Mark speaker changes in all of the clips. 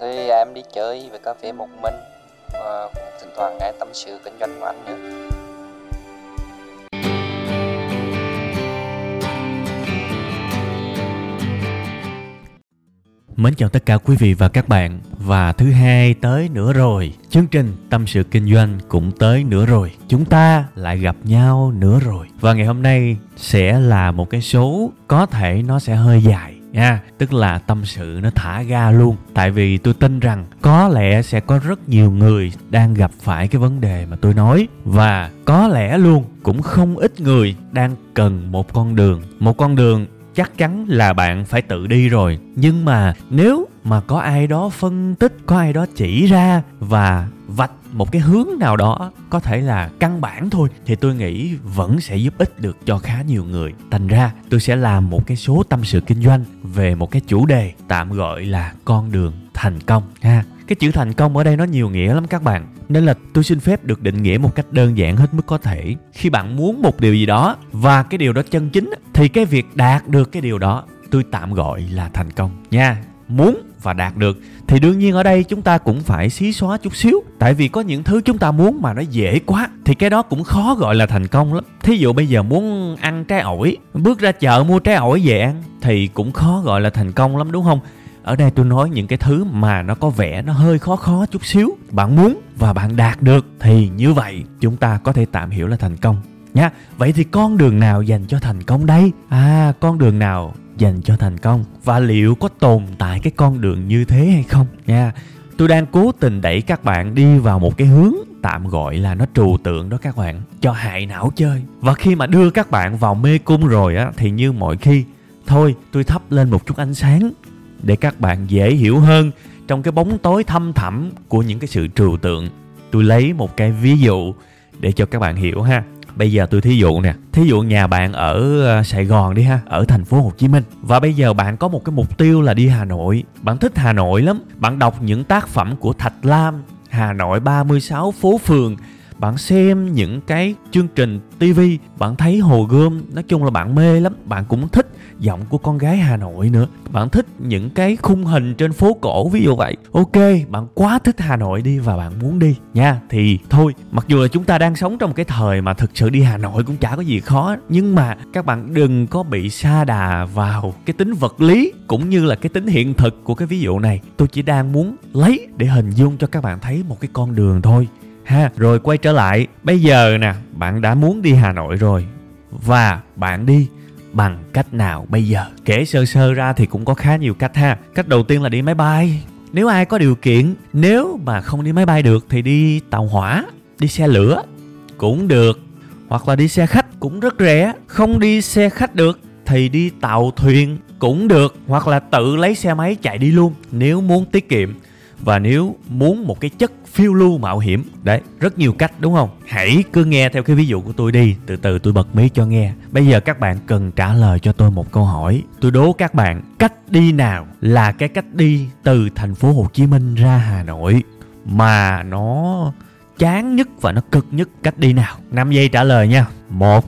Speaker 1: Thì à, em đi chơi về cà phê một mình. Và cũng thỉnh thoảng nghe tâm sự kinh doanh của anh nữa.
Speaker 2: Mến chào tất cả quý vị và các bạn. Và thứ hai tới nữa rồi. Chương trình Tâm sự Kinh doanh cũng tới nữa rồi. Chúng ta lại gặp nhau nữa rồi. Và ngày hôm nay sẽ là một cái số Có thể nó sẽ hơi dài nha, tức là tâm sự nó thả ga luôn. Tại vì tôi tin rằng có lẽ sẽ có rất nhiều người đang gặp phải cái vấn đề mà tôi nói. Và có lẽ luôn cũng không ít người đang cần một con đường. Một con đường chắc chắn là bạn phải tự đi rồi. Nhưng mà nếu mà có ai đó phân tích, có ai đó chỉ ra và vạch một cái hướng nào đó có thể là căn bản thôi, thì tôi nghĩ vẫn sẽ giúp ích được cho khá nhiều người. Thành ra, tôi sẽ làm một cái số tâm sự kinh doanh về một cái chủ đề tạm gọi là con đường thành công, ha. Cái chữ thành công ở đây nó nhiều nghĩa lắm các bạn. Nên là tôi xin phép được định nghĩa một cách đơn giản hết mức có thể. Khi bạn muốn một điều gì đó và cái điều đó chân chính, thì cái việc đạt được cái điều đó tôi tạm gọi là thành công, nha muốn và đạt được, thì đương nhiên ở đây chúng ta cũng phải xí xóa chút xíu. Tại vì có những thứ chúng ta muốn mà nó dễ quá, thì cái đó cũng khó gọi là thành công lắm. Thí dụ bây giờ muốn ăn trái ổi, bước ra chợ mua trái ổi về ăn, thì cũng khó gọi là thành công lắm, đúng không? Ở đây tôi nói những cái thứ mà nó có vẻ nó hơi khó khó chút xíu. Bạn muốn và bạn đạt được, thì như vậy chúng ta có thể tạm hiểu là thành công nha vậy thì con đường nào dành cho thành công đây? À con đường nào dành cho thành công? Và liệu có tồn tại cái con đường như thế hay không? Nha, tôi đang cố tình đẩy các bạn đi vào một cái hướng tạm gọi là nó trừu tượng đó các bạn. Cho hại não chơi. Và khi mà đưa các bạn vào mê cung rồi á, thì như mọi khi, thôi, tôi thắp lên một chút ánh sáng để các bạn dễ hiểu hơn trong cái bóng tối thâm thẳm của những cái sự trừu tượng. Tôi lấy một cái ví dụ để cho các bạn hiểu ha bây giờ tôi thí dụ nè, thí dụ nhà bạn ở ờ, sài gòn đi ha, ở thành phố hồ chí minh. Và bây giờ bạn có một cái mục tiêu là đi hà nội. Bạn thích hà nội lắm. Bạn đọc những tác phẩm của thạch lam, hà nội 36 phố phường. Bạn xem những cái chương trình TV bạn thấy Hồ Gươm, nói chung là bạn mê lắm. Bạn cũng thích giọng của con gái Hà Nội nữa. Bạn thích những cái khung hình trên phố cổ, ví dụ vậy. Ok, bạn quá thích Hà Nội đi và bạn muốn đi nha. Thì thôi, mặc dù là chúng ta đang sống trong cái thời mà thực sự đi Hà Nội cũng chả có gì khó, nhưng mà các bạn đừng có bị sa đà vào cái tính vật lý cũng như là cái tính hiện thực của cái ví dụ này. Tôi chỉ đang muốn lấy để hình dung cho các bạn thấy một cái con đường thôi. Ha, rồi quay trở lại. Bây giờ nè, bạn đã muốn đi hà nội rồi và bạn đi bằng cách nào bây giờ? Kể sơ sơ ra thì cũng có khá nhiều cách ha. Cách đầu tiên là đi máy bay. Nếu ai có điều kiện, nếu mà không đi máy bay được thì đi tàu hỏa, đi xe lửa cũng được. Hoặc là đi xe khách cũng rất rẻ. Không đi xe khách được thì đi tàu thuyền cũng được. Hoặc là tự lấy xe máy chạy đi luôn nếu muốn tiết kiệm và nếu muốn một cái chất phiêu lưu mạo hiểm, đấy, rất nhiều cách, đúng không? Hãy cứ nghe theo cái ví dụ của tôi đi. Từ từ, tôi bật mí cho nghe. Bây giờ các bạn cần trả lời cho tôi một câu hỏi. Tôi đố các bạn, cách đi nào là cái cách đi từ thành phố hồ chí minh ra hà nội mà nó chán nhất và nó cực nhất, cách đi nào? 5 giây trả lời nha. Một,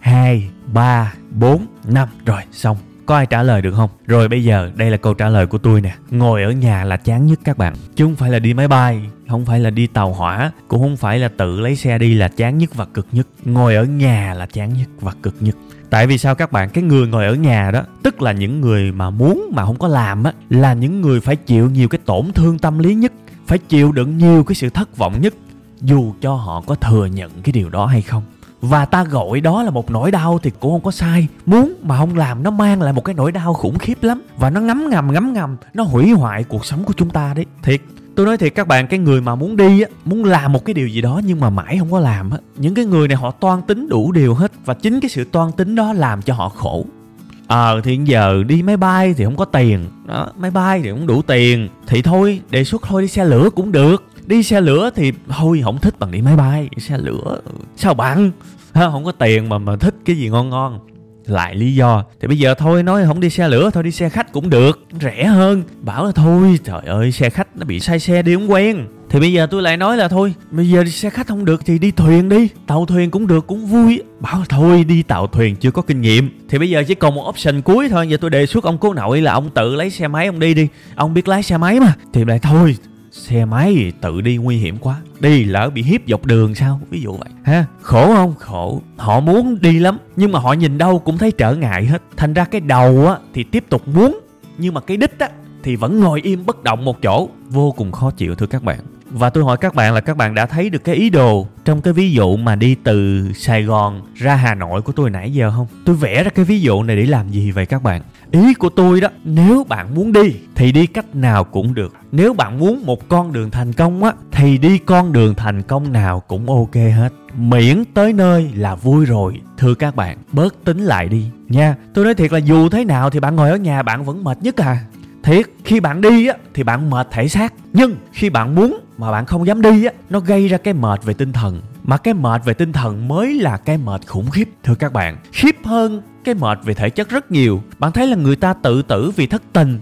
Speaker 2: hai, ba, bốn, năm. Rồi, xong có ai trả lời được không? Rồi bây giờ đây là câu trả lời của tôi nè. Ngồi ở nhà là chán nhất các bạn. Chứ không phải là đi máy bay, không phải là đi tàu hỏa, cũng không phải là tự lấy xe đi là chán nhất và cực nhất. Ngồi ở nhà là chán nhất và cực nhất. Tại vì sao các bạn? Cái người ngồi ở nhà đó, tức là những người mà muốn mà không có làm á, là những người phải chịu nhiều cái tổn thương tâm lý nhất, phải chịu đựng nhiều cái sự thất vọng nhất, dù cho họ có thừa nhận cái điều đó hay không và ta gọi đó là một nỗi đau thì cũng không có sai. Muốn mà không làm, nó mang lại một cái nỗi đau khủng khiếp lắm. Và nó ngấm ngầm ngấm ngầm, nó hủy hoại cuộc sống của chúng ta đấy. Thiệt, tôi nói thiệt các bạn, cái người mà muốn đi á, muốn làm một cái điều gì đó nhưng mà mãi không có làm á, những cái người này họ toan tính đủ điều hết. Và chính cái sự toan tính đó làm cho họ khổ. Ờ thì giờ đi máy bay thì không có tiền. Đó, máy bay thì không đủ tiền. Thì thôi, đề xuất thôi, đi xe lửa cũng được đi xe lửa thì thôi, không thích bằng đi máy bay. Xe lửa, sao bạn? Không có tiền mà mà thích cái gì ngon ngon. Lại lý do. Thì bây giờ thôi, nói không đi xe lửa, thôi đi xe khách cũng được. Rẻ hơn. Bảo là thôi, trời ơi, xe khách nó bị sai xe đi không quen. Thì bây giờ tôi lại nói là thôi, bây giờ đi xe khách không được thì đi thuyền đi. Tàu thuyền cũng được, cũng vui. Bảo là thôi, đi tàu thuyền chưa có kinh nghiệm. Thì bây giờ chỉ còn một option cuối thôi. Giờ tôi đề xuất ông cố nội là ông tự lấy xe máy ông đi đi. Ông biết lái xe máy mà. Thì lại thôi xe máy tự đi nguy hiểm quá đi lỡ bị hiếp dọc đường sao? Ví dụ vậy. Ha khổ không? Khổ. Họ muốn đi lắm nhưng mà họ nhìn đâu cũng thấy trở ngại hết. Thành ra cái đầu á thì tiếp tục muốn nhưng mà cái đích á thì vẫn ngồi im bất động một chỗ. Vô cùng khó chịu thưa các bạn và tôi hỏi các bạn là các bạn đã thấy được cái ý đồ trong cái ví dụ mà đi từ Sài Gòn ra Hà Nội của tôi nãy giờ không? Tôi vẽ ra cái ví dụ này để làm gì vậy các bạn? Ý của tôi đó, nếu bạn muốn đi thì đi cách nào cũng được. Nếu bạn muốn một con đường thành công á thì đi con đường thành công nào cũng ok hết. Miễn tới nơi là vui rồi. Thưa các bạn, bớt tính lại đi nha. Tôi nói thiệt là dù thế nào thì bạn ngồi ở nhà bạn vẫn mệt nhất à thiệt, khi bạn đi á, thì bạn mệt thể xác. Nhưng khi bạn muốn mà bạn không dám đi á, nó gây ra cái mệt về tinh thần. Mà cái mệt về tinh thần mới là cái mệt khủng khiếp, thưa các bạn. Khiếp hơn cái mệt về thể chất rất nhiều. Bạn thấy là người ta tự tử vì thất tình,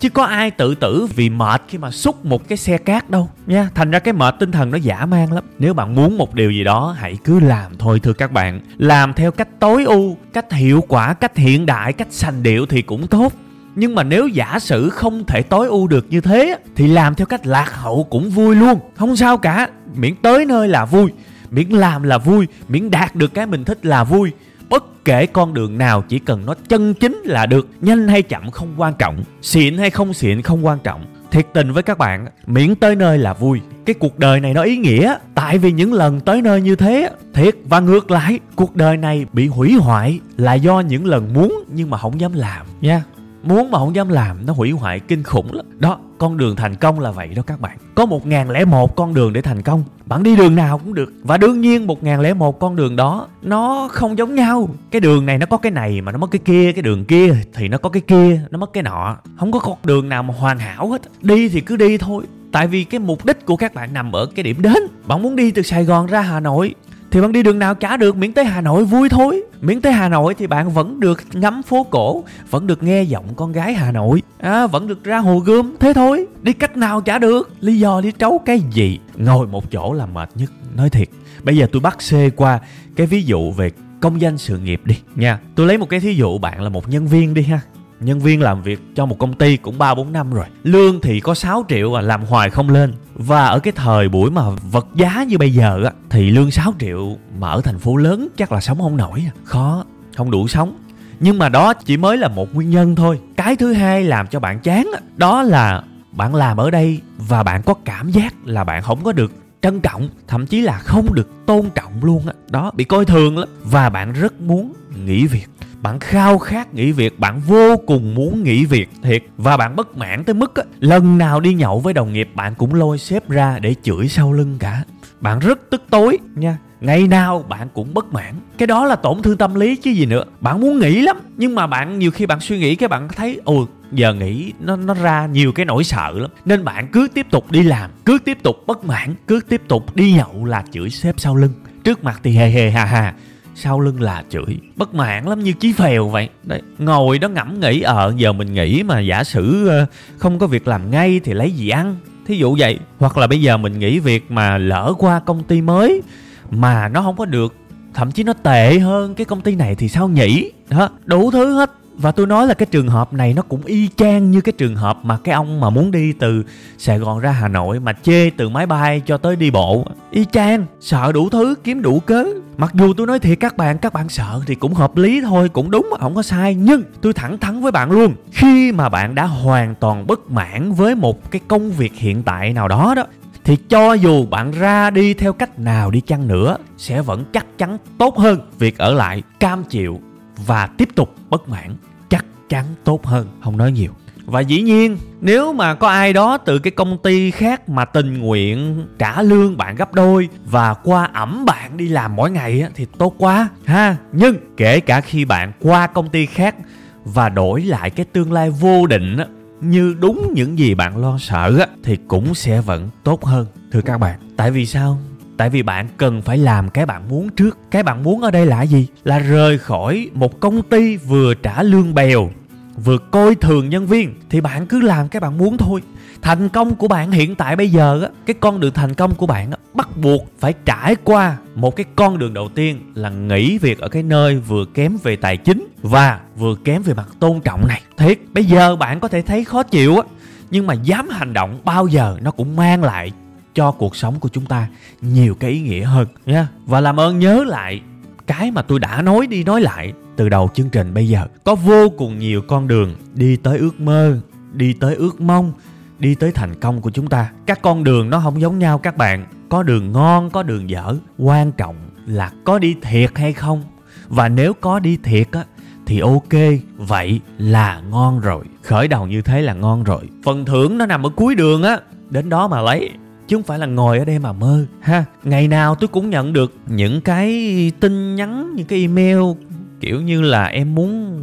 Speaker 2: chứ có ai tự tử vì mệt khi mà xúc một cái xe cát đâu, nha. Thành ra cái mệt tinh thần nó giả man lắm. Nếu bạn muốn một điều gì đó, hãy cứ làm thôi, thưa các bạn. Làm theo cách tối ưu, cách hiệu quả, cách hiện đại, cách sành điệu thì cũng tốt nhưng mà nếu giả sử không thể tối ưu được như thế, thì làm theo cách lạc hậu cũng vui luôn. Không sao cả, miễn tới nơi là vui, miễn làm là vui, miễn đạt được cái mình thích là vui. Bất kể con đường nào, chỉ cần nó chân chính là được. Nhanh hay chậm không quan trọng, xịn hay không xịn không quan trọng. Thiệt tình với các bạn, miễn tới nơi là vui. Cái cuộc đời này nó ý nghĩa, tại vì những lần tới nơi như thế, thiệt và ngược lại, cuộc đời này bị hủy hoại là do những lần muốn nhưng mà không dám làm. Nha muốn mà không dám làm, nó hủy hoại kinh khủng lắm. Đó, con đường thành công là vậy đó các bạn. Có một ngàn lẻ một con đường để thành công. Bạn đi đường nào cũng được. Và đương nhiên một ngàn lẻ một con đường đó, nó không giống nhau. Cái đường này nó có cái này mà nó mất cái kia, cái đường kia thì nó có cái kia, nó mất cái nọ. Không có con đường nào mà hoàn hảo hết. Đi thì cứ đi thôi. Tại vì cái mục đích của các bạn nằm ở cái điểm đến. Bạn muốn đi từ sài gòn ra hà nội thì bạn đi đường nào chả được miễn tới Hà Nội vui thôi. Miễn tới Hà Nội thì bạn vẫn được ngắm phố cổ vẫn được nghe giọng con gái Hà Nội. À, vẫn được ra hồ gươm thế thôi. Đi cách nào chả được. Lý do đi trấu cái gì? Ngồi một chỗ là mệt nhất. Nói thiệt. Bây giờ tôi bắt xê qua cái ví dụ về công danh sự nghiệp đi nha. Tôi lấy một cái thí dụ bạn là một nhân viên đi ha nhân viên làm việc cho một công ty cũng 3 4 năm rồi. Lương thì có 6 triệu à làm hoài không lên. Và ở cái thời buổi mà vật giá như bây giờ á thì lương 6 triệu mà ở thành phố lớn chắc là sống không nổi, à. khó, không đủ sống. Nhưng mà đó chỉ mới là một nguyên nhân thôi. Cái thứ hai làm cho bạn chán đó là bạn làm ở đây và bạn có cảm giác là bạn không có được trân trọng thậm chí là không được tôn trọng luôn á đó bị coi thường lắm và bạn rất muốn nghỉ việc bạn khao khát nghỉ việc bạn vô cùng muốn nghỉ việc thiệt. Và bạn bất mãn tới mức á, lần nào đi nhậu với đồng nghiệp bạn cũng lôi sếp ra để chửi sau lưng cả. Bạn rất tức tối nha. Ngày nào bạn cũng bất mãn. Cái đó là tổn thương tâm lý chứ gì nữa. Bạn muốn nghỉ lắm nhưng mà bạn nhiều khi bạn suy nghĩ cái bạn thấy ồ giờ nghỉ nó nó ra nhiều cái nỗi sợ lắm. Nên bạn cứ tiếp tục đi làm cứ tiếp tục bất mãn cứ tiếp tục đi nhậu là chửi sếp sau lưng. Trước mặt thì hề hề hà hà sau lưng là chửi, bất mãn lắm như chí phèo vậy. Đấy, ngồi đó ngẫm nghĩ ờ giờ mình nghĩ mà giả sử ờ, không có việc làm ngay thì lấy gì ăn? Thí dụ vậy. Hoặc là bây giờ mình nghĩ việc mà lỡ qua công ty mới mà nó không có được, thậm chí nó tệ hơn cái công ty này thì sao nhỉ? Đó đủ thứ hết và tôi nói là cái trường hợp này nó cũng y chang như cái trường hợp mà cái ông mà muốn đi từ Sài Gòn ra Hà Nội mà chê từ máy bay cho tới đi bộ. Y chang, sợ đủ thứ, kiếm đủ cớ. Mặc dù tôi nói thiệt các bạn, các bạn sợ thì cũng hợp lý thôi, cũng đúng, không có sai. Nhưng tôi thẳng thắn với bạn luôn, khi mà bạn đã hoàn toàn bất mãn với một cái công việc hiện tại nào đó đó, thì cho dù bạn ra đi theo cách nào đi chăng nữa sẽ vẫn chắc chắn tốt hơn việc ở lại cam chịu và tiếp tục bất mãn chắn tốt hơn không nói nhiều. Và dĩ nhiên nếu mà có ai đó từ cái công ty khác mà tình nguyện trả lương bạn gấp đôi và qua ẩm bạn đi làm mỗi ngày á, thì tốt quá ha. Nhưng kể cả khi bạn qua công ty khác và đổi lại cái tương lai vô định á, như đúng những gì bạn lo sợ á, thì cũng sẽ vẫn tốt hơn. Thưa các bạn tại vì sao? Tại vì bạn cần phải làm cái bạn muốn trước. Cái bạn muốn ở đây là gì? Là rời khỏi một công ty vừa trả lương bèo vừa coi thường nhân viên thì bạn cứ làm cái bạn muốn thôi. Thành công của bạn hiện tại bây giờ á, cái con đường thành công của bạn á, bắt buộc phải trải qua một cái con đường đầu tiên là nghỉ việc ở cái nơi vừa kém về tài chính và vừa kém về mặt tôn trọng này. Thiệt, bây giờ bạn có thể thấy khó chịu á, nhưng mà dám hành động bao giờ nó cũng mang lại cho cuộc sống của chúng ta nhiều cái ý nghĩa hơn nha. Và làm ơn nhớ lại cái mà tôi đã nói đi nói lại từ đầu chương trình bây giờ, có vô cùng nhiều con đường đi tới ước mơ, đi tới ước mong, đi tới thành công của chúng ta. Các con đường nó không giống nhau các bạn. Có đường ngon, có đường dở. Quan trọng là có đi thiệt hay không. Và nếu có đi thiệt á, thì ok, vậy là ngon rồi. Khởi đầu như thế là ngon rồi. Phần thưởng nó nằm ở cuối đường á. Đến đó mà lấy. Chứ không phải là ngồi ở đây mà mơ, ha. Ngày nào tôi cũng nhận được những cái tin nhắn, những cái email kiểu như là em muốn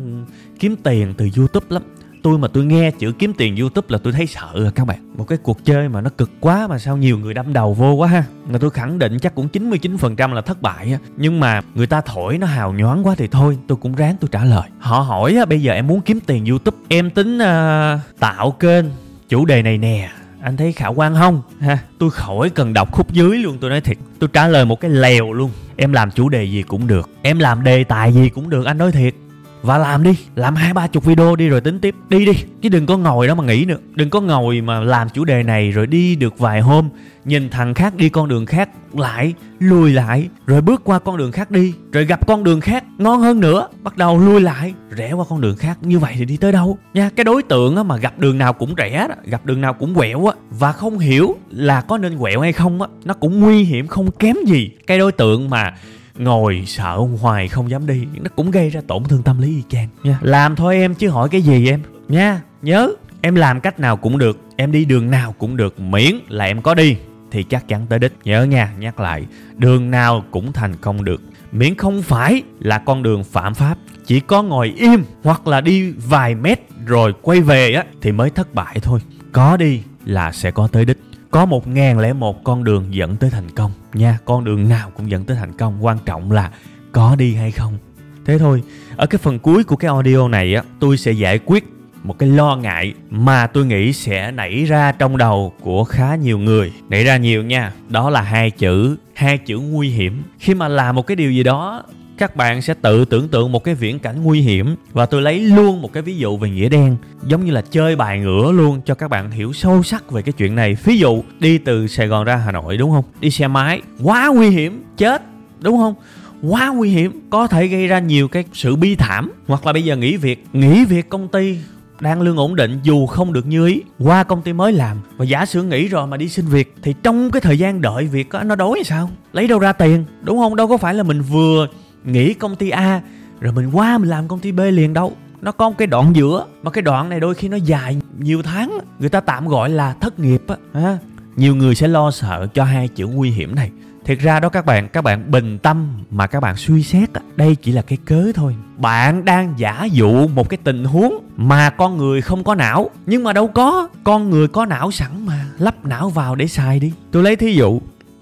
Speaker 2: kiếm tiền từ youtube lắm. Tôi mà tôi nghe chữ kiếm tiền youtube là tôi thấy sợ rồi các bạn. Một cái cuộc chơi mà nó cực quá mà sao nhiều người đâm đầu vô quá ha. Mà tôi khẳng định chắc cũng 99% là thất bại á. Nhưng mà người ta thổi nó hào nhoáng quá thì thôi tôi cũng ráng tôi trả lời. Họ hỏi á bây giờ em muốn kiếm tiền youtube. Em tính uh, tạo kênh chủ đề này nè anh thấy khả quan không? Ha? Tôi khỏi cần đọc khúc dưới luôn tôi nói thiệt. Tôi trả lời một cái lèo luôn. Em làm chủ đề gì cũng được em làm đề tài gì cũng được anh nói thiệt và làm đi, làm hai, ba chục video đi rồi tính tiếp. Đi đi, chứ đừng có ngồi đó mà nghĩ nữa. Đừng có ngồi mà làm chủ đề này rồi đi được vài hôm, nhìn thằng khác đi con đường khác, lại, lùi lại, rồi bước qua con đường khác đi, rồi gặp con đường khác, ngon hơn nữa, bắt đầu lùi lại, rẽ qua con đường khác. Như vậy thì đi tới đâu? Nha, cái đối tượng mà gặp đường nào cũng rẽ gặp đường nào cũng quẹo á, và không hiểu là có nên quẹo hay không á, nó cũng nguy hiểm không kém gì cái đối tượng mà ngồi sợ hoài không dám đi nó cũng gây ra tổn thương tâm lý y chang nha. Làm thôi em chứ hỏi cái gì em? Nha nhớ. Em làm cách nào cũng được em đi đường nào cũng được miễn là em có đi thì chắc chắn tới đích. Nhớ nha nhắc lại đường nào cũng thành công được. Miễn không phải là con đường phạm pháp chỉ có ngồi im hoặc là đi vài mét rồi quay về á thì mới thất bại thôi. Có đi là sẽ có tới đích có một ngàn lẻ một con đường dẫn tới thành công nha. Con đường nào cũng dẫn tới thành công. Quan trọng là có đi hay không. Thế thôi, ở cái phần cuối của cái audio này á, tôi sẽ giải quyết một cái lo ngại mà tôi nghĩ sẽ nảy ra trong đầu của khá nhiều người. Nảy ra nhiều nha. Đó là hai chữ hai chữ nguy hiểm. Khi mà làm một cái điều gì đó các bạn sẽ tự tưởng tượng một cái viễn cảnh nguy hiểm và tôi lấy luôn một cái ví dụ về nghĩa đen giống như là chơi bài ngửa luôn cho các bạn hiểu sâu sắc về cái chuyện này. Ví dụ đi từ sài gòn ra hà nội đúng không? Đi xe máy quá nguy hiểm chết đúng không? Quá nguy hiểm có thể gây ra nhiều cái sự bi thảm. Hoặc là bây giờ nghỉ việc nghỉ việc công ty đang lương ổn định dù không được như ý qua công ty mới làm. Và giả sử nghỉ rồi mà đi xin việc thì trong cái thời gian đợi việc đó, nó đói sao? Lấy đâu ra tiền đúng không? Đâu có phải là mình vừa nghỉ công ty A, rồi mình qua mình làm công ty B liền đâu. Nó có một cái đoạn giữa, mà cái đoạn này đôi khi nó dài nhiều tháng. Người ta tạm gọi là thất nghiệp á, ha. Nhiều người sẽ lo sợ cho hai chữ nguy hiểm này. Thiệt ra đó các bạn các bạn bình tâm mà các bạn suy xét đây chỉ là cái cớ thôi. Bạn đang giả dụ một cái tình huống mà con người không có não, nhưng mà đâu có. Con người có não sẵn mà, lắp não vào để xài đi. Tôi lấy thí dụ,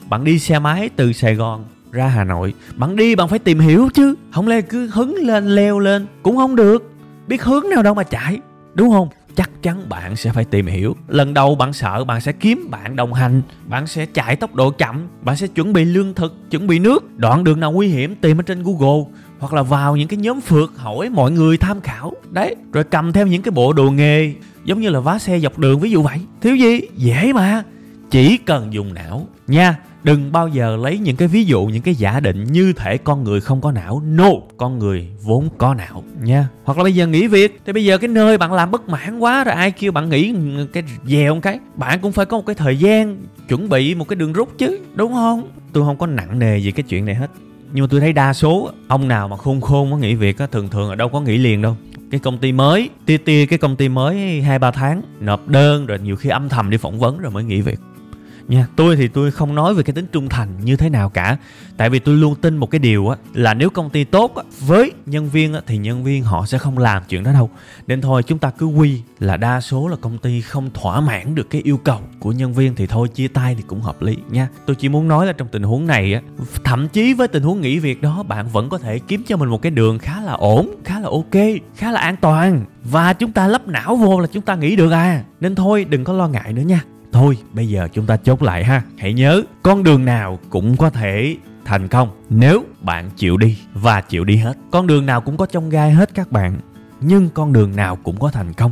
Speaker 2: bạn đi xe máy từ sài gòn ra Hà Nội. Bạn đi, bạn phải tìm hiểu chứ. Không lẽ cứ hứng lên, leo lên? Cũng không được. Biết hướng nào đâu mà chạy. Đúng không? Chắc chắn bạn sẽ phải tìm hiểu. Lần đầu bạn sợ, bạn sẽ kiếm, bạn đồng hành. Bạn sẽ chạy tốc độ chậm. Bạn sẽ chuẩn bị lương thực, chuẩn bị nước. Đoạn đường nào nguy hiểm, tìm ở trên google. Hoặc là vào những cái nhóm phượt, hỏi mọi người tham khảo. Đấy, rồi cầm theo những cái bộ đồ nghề. Giống như là vá xe dọc đường, ví dụ vậy. Thiếu gì? Dễ mà. Chỉ cần dùng não. Nha đừng bao giờ lấy những cái ví dụ, những cái giả định như thể con người không có não. No, con người vốn có não nha. Hoặc là bây giờ nghỉ việc, thì bây giờ cái nơi bạn làm bất mãn quá rồi, ai kêu bạn nghỉ cái dèo một cái, bạn cũng phải có một cái thời gian chuẩn bị một cái đường rút chứ, đúng không? Tôi không có nặng nề gì cái chuyện này hết. Nhưng mà tôi thấy đa số, ông nào mà khôn khôn có nghỉ việc á, thường thường ở đâu có nghỉ liền đâu. Cái công ty mới, tia tia cái công ty mới hai ba tháng, nộp đơn, rồi nhiều khi âm thầm đi phỏng vấn rồi mới nghỉ việc nha, tôi thì tôi không nói về cái tính trung thành như thế nào cả. Tại vì tôi luôn tin một cái điều á, là nếu công ty tốt á, với nhân viên á, thì nhân viên họ sẽ không làm chuyện đó đâu. Nên thôi, chúng ta cứ quy là đa số là công ty không thỏa mãn được cái yêu cầu của nhân viên thì thôi, chia tay thì cũng hợp lý, nha. Tôi chỉ muốn nói là trong tình huống này á, thậm chí với tình huống nghỉ việc đó, bạn vẫn có thể kiếm cho mình một cái đường khá là ổn, khá là ok, khá là an toàn. Và chúng ta lắp não vô là chúng ta nghĩ được à. Nên thôi, đừng có lo ngại nữa nha thôi, bây giờ chúng ta chốt lại ha. Hãy nhớ, con đường nào cũng có thể thành công nếu bạn chịu đi và chịu đi hết. Con đường nào cũng có trong gai hết các bạn, nhưng con đường nào cũng có thành công.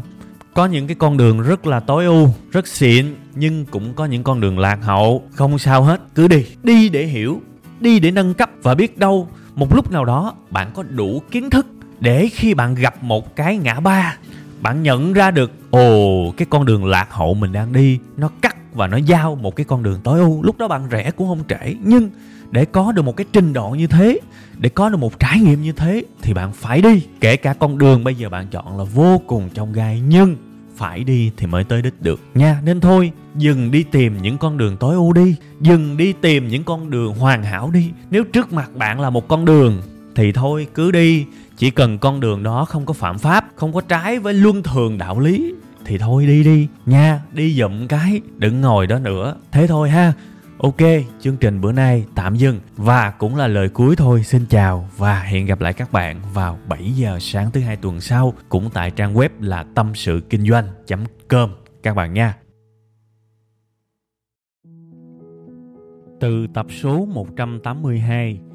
Speaker 2: Có những cái con đường rất là tối ưu, rất xịn, nhưng cũng có những con đường lạc hậu, không sao hết. Cứ đi đi để hiểu, đi để nâng cấp và biết đâu một lúc nào đó bạn có đủ kiến thức để khi bạn gặp một cái ngã ba bạn nhận ra được, ồ, cái con đường lạc hậu mình đang đi, nó cắt và nó giao một cái con đường tối ưu. Lúc đó bạn rẻ cũng không trễ, nhưng để có được một cái trình độ như thế, để có được một trải nghiệm như thế, thì bạn phải đi. Kể cả con đường bây giờ bạn chọn là vô cùng trong gai, nhưng phải đi thì mới tới đích được nha. Nên thôi, dừng đi tìm những con đường tối ưu đi, dừng đi tìm những con đường hoàn hảo đi. Nếu trước mặt bạn là một con đường, thì thôi, cứ đi chỉ cần con đường đó không có phạm pháp không có trái với luân thường đạo lý thì thôi đi đi nha đi dụm cái đừng ngồi đó nữa thế thôi ha Ok, chương trình bữa nay tạm dừng và cũng là lời cuối thôi. Xin chào và hẹn gặp lại các bạn vào 7 giờ sáng thứ hai tuần sau cũng tại trang web là tâm sự kinh doanh.com các bạn nha. Từ tập số 182,